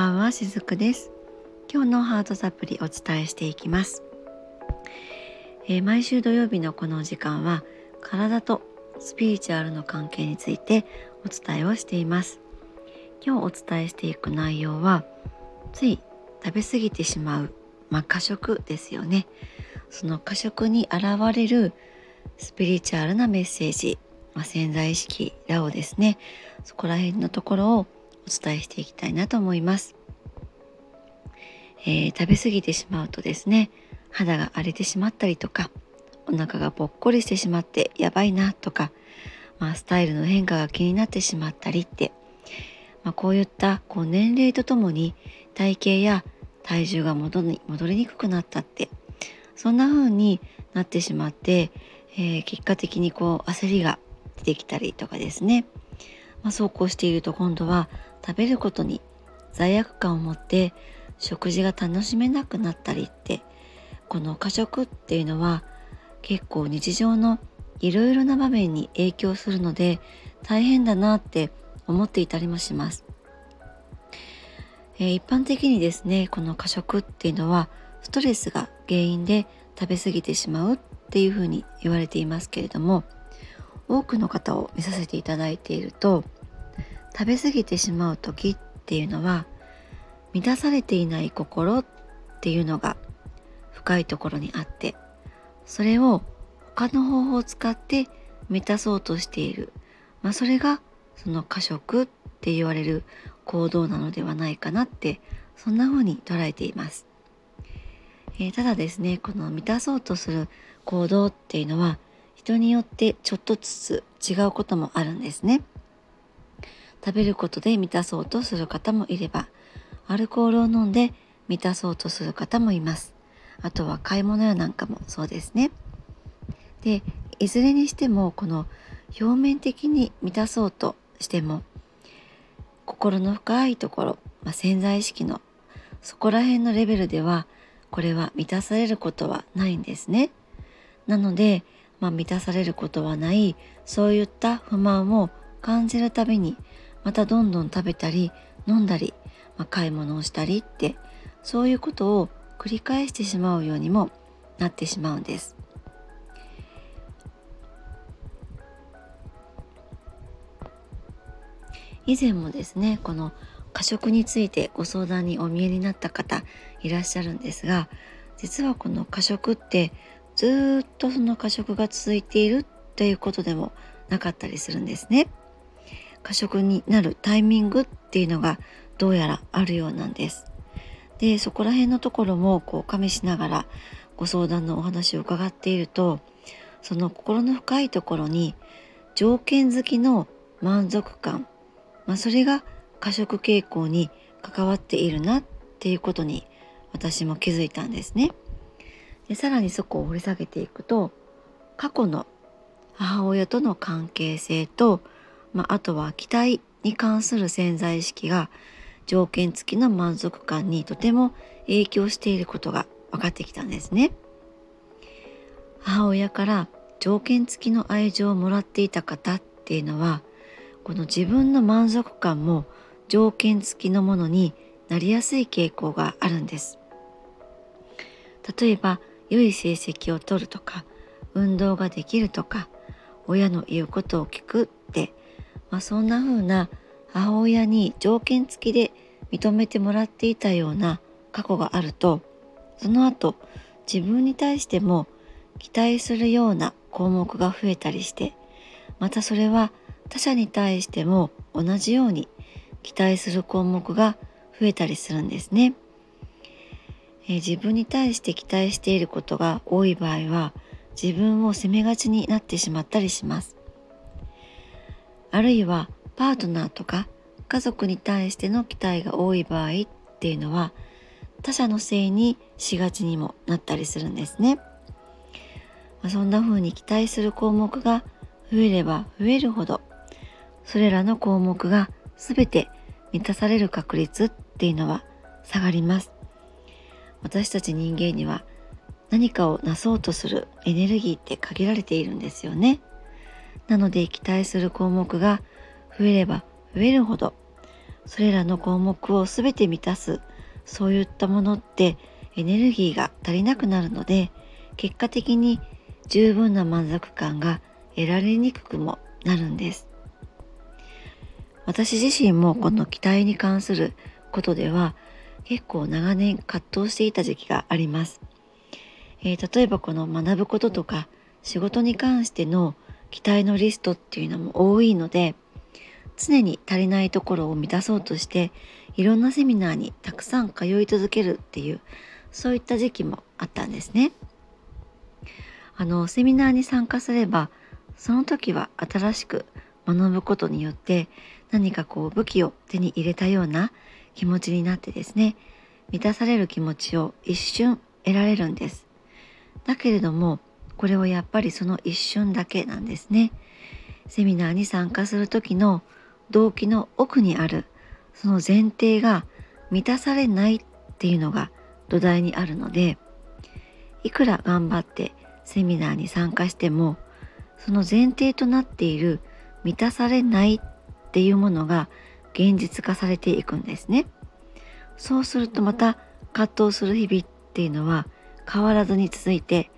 ばんはしずくです。今日のハートサプリお伝えしていきます、えー、毎週土曜日のこの時間は体とスピリチュアルの関係についてお伝えをしています。今日お伝えしていく内容はつい食べ過ぎてしまうまあ、過食ですよね。その過食に現れるスピリチュアルなメッセージ、まあ、潜在意識らをですねそこら辺のところをお伝えしていきたいなと思います、えー、食べ過ぎてしまうとですね肌が荒れてしまったりとかお腹がぽっこりしてしまってやばいなとか、まあ、スタイルの変化が気になってしまったりって、まあ、こういったこう年齢とともに体型や体重が戻り戻りにくくなったってそんな風になってしまって、えー、結果的にこう焦りが出てきたりとかですね、まあ、そうこうしていると今度は食べることに罪悪感を持って食事が楽しめなくなったりってこの過食っていうのは結構日常のいろいろな場面に影響するので大変だなって思っていたりもします。えー、一般的にですねこの過食っていうのはストレスが原因で食べ過ぎてしまうっていうふうに言われていますけれども多くの方を見させていただいていると食べ過ぎてしまう時っていうのは満たされていない心っていうのが深いところにあってそれを他の方法を使って満たそうとしている、まあ、それがその過食って言われる行動なのではないかなってそんな風に捉えています、えー、ただですねこの満たそうとする行動っていうのは人によってちょっとずつ違うこともあるんですね。食べることで満たそうとする方もいればアルコールを飲んで満たそうとする方もいますあとは買い物やなんかもそうですねでいずれにしてもこの表面的に満たそうとしても心の深いところ、まあ、潜在意識のそこら辺のレベルではこれは満たされることはないんですね。なので、まあ、満たされることはないそういった不満を感じるたびにまたどんどん食べたり飲んだり、まあ、買い物をしたりってそういうことを繰り返してしまうようにもなってしまうんです。以前もですねこの過食についてご相談にお見えになった方いらっしゃるんですが実はこの過食ってずっとその過食が続いているということでもなかったりするんですね。過食になるタイミングっていうのがどうやらあるようなんです。でそこら辺のところもこう加味しながらご相談のお話を伺っているとその心の深いところに条件付きの満足感まあ、それが過食傾向に関わっているなっていうことに私も気づいたんですね。でさらにそこを掘り下げていくと過去の母親との関係性と、まあ、あとは期待に関する潜在意識が条件付きの満足感にとても影響していることが分かってきたんですね。母親から条件付きの愛情をもらっていた方っていうのはこの自分の満足感も条件付きのものになりやすい傾向があるんです例えば良い成績を取るとか運動ができるとか親の言うことを聞く、まあ、そんな風な母親に条件付きで認めてもらっていたような過去があるとその後自分に対しても期待するような項目が増えたりしてまたそれは他者に対しても同じように期待する項目が増えたりするんですね。え、自分に対して期待していることが多い場合は自分を責めがちになってしまったりします。あるいはパートナーとか家族に対しての期待が多い場合っていうのは他者のせいにしがちにもなったりするんですね。まあ、そんな風に期待する項目が増えれば増えるほどそれらの項目が全て満たされる確率っていうのは下がります私たち人間には何かをなそうとするエネルギーって限られているんですよねなので期待する項目が増えれば増えるほどそれらの項目を全て満たすそういったものってエネルギーが足りなくなるので結果的に十分な満足感が得られにくくもなるんです。私自身もこの期待に関することでは結構長年葛藤していた時期があります、えー、例えばこの学ぶこととか仕事に関しての期待のリストっていうのも多いので常に足りないところを満たそうとしていろんなセミナーにたくさん通い続けるっていうそういった時期もあったんですね。あのセミナーに参加すればその時は新しく学ぶことによって何かこう武器を手に入れたような気持ちになってですね満たされる気持ちを一瞬得られるんですだけれどもこれはやっぱりその一瞬だけなんですねセミナーに参加する時の動機の奥にあるその前提が満たされないっていうのが土台にあるのでいくら頑張ってセミナーに参加してもその前提となっている満たされないっていうものが現実化されていくんですね。そうするとまた葛藤する日々っていうのは変わらずに続いて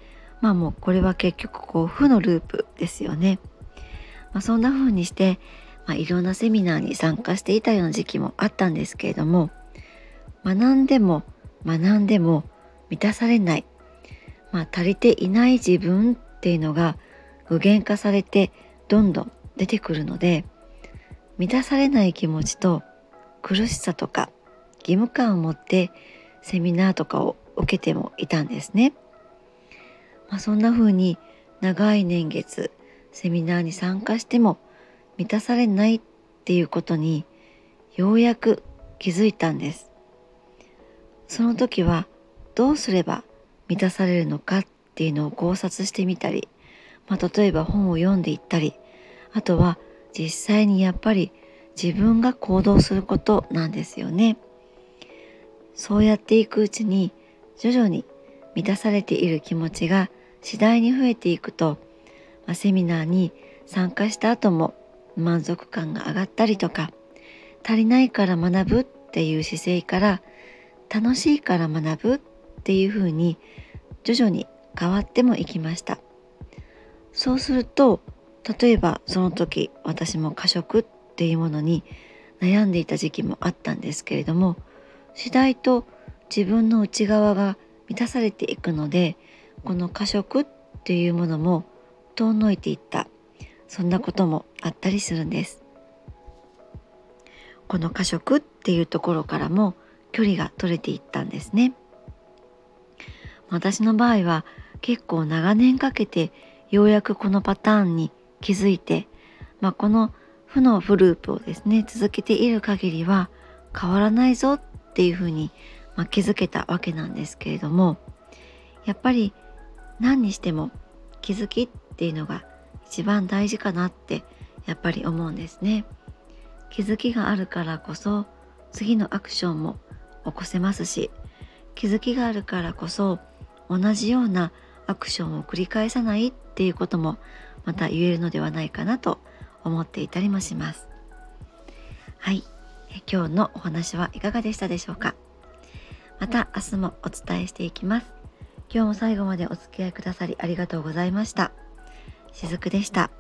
まあもうこれは結局こう負のループですよね。まあ、そんな風にして、まあ、いろんなセミナーに参加していたような時期もあったんですけれども学んでも学んでも満たされない、まあ、足りていない自分っていうのが具現化されてどんどん出てくるので満たされない気持ちと苦しさとか義務感を持ってセミナーとかを受けてもいたんですね。まあ、そんな風に長い年月セミナーに参加しても満たされないっていうことにようやく気づいたんです。その時はどうすれば満たされるのかっていうのを考察してみたり、まあ、例えば本を読んでいったりあとは実際にやっぱり自分が行動することなんですよね。そうやっていくうちに徐々に満たされている気持ちが次第に増えていくと、まあ、セミナーに参加した後も満足感が上がったりとか足りないから学ぶっていう姿勢から楽しいから学ぶっていうふうに徐々に変わってもいきました。そうすると例えばその時私も過食っていうものに悩んでいた時期もあったんですけれども次第と自分の内側が満たされていくのでこの過食っていうものも遠のいていった。そんなこともあったりするんです。この過食っていうところからも距離が取れていったんですね。私の場合は結構長年かけてようやくこのパターンに気づいて、まあ、この負のフループをですね続けている限りは変わらないぞっていうふうに、まあ、気づけたわけなんですけれどもやっぱり何にしても気づきっていうのが一番大事かなってやっぱり思うんですね。気づきがあるからこそ次のアクションも起こせますし気づきがあるからこそ同じようなアクションを繰り返さないっていうこともまた言えるのではないかなと思っていたりもします。はい。今日のお話はいかがでしたでしょうか？また明日もお伝えしていきます。今日も最後までお付き合いくださりありがとうございましたしずくでした。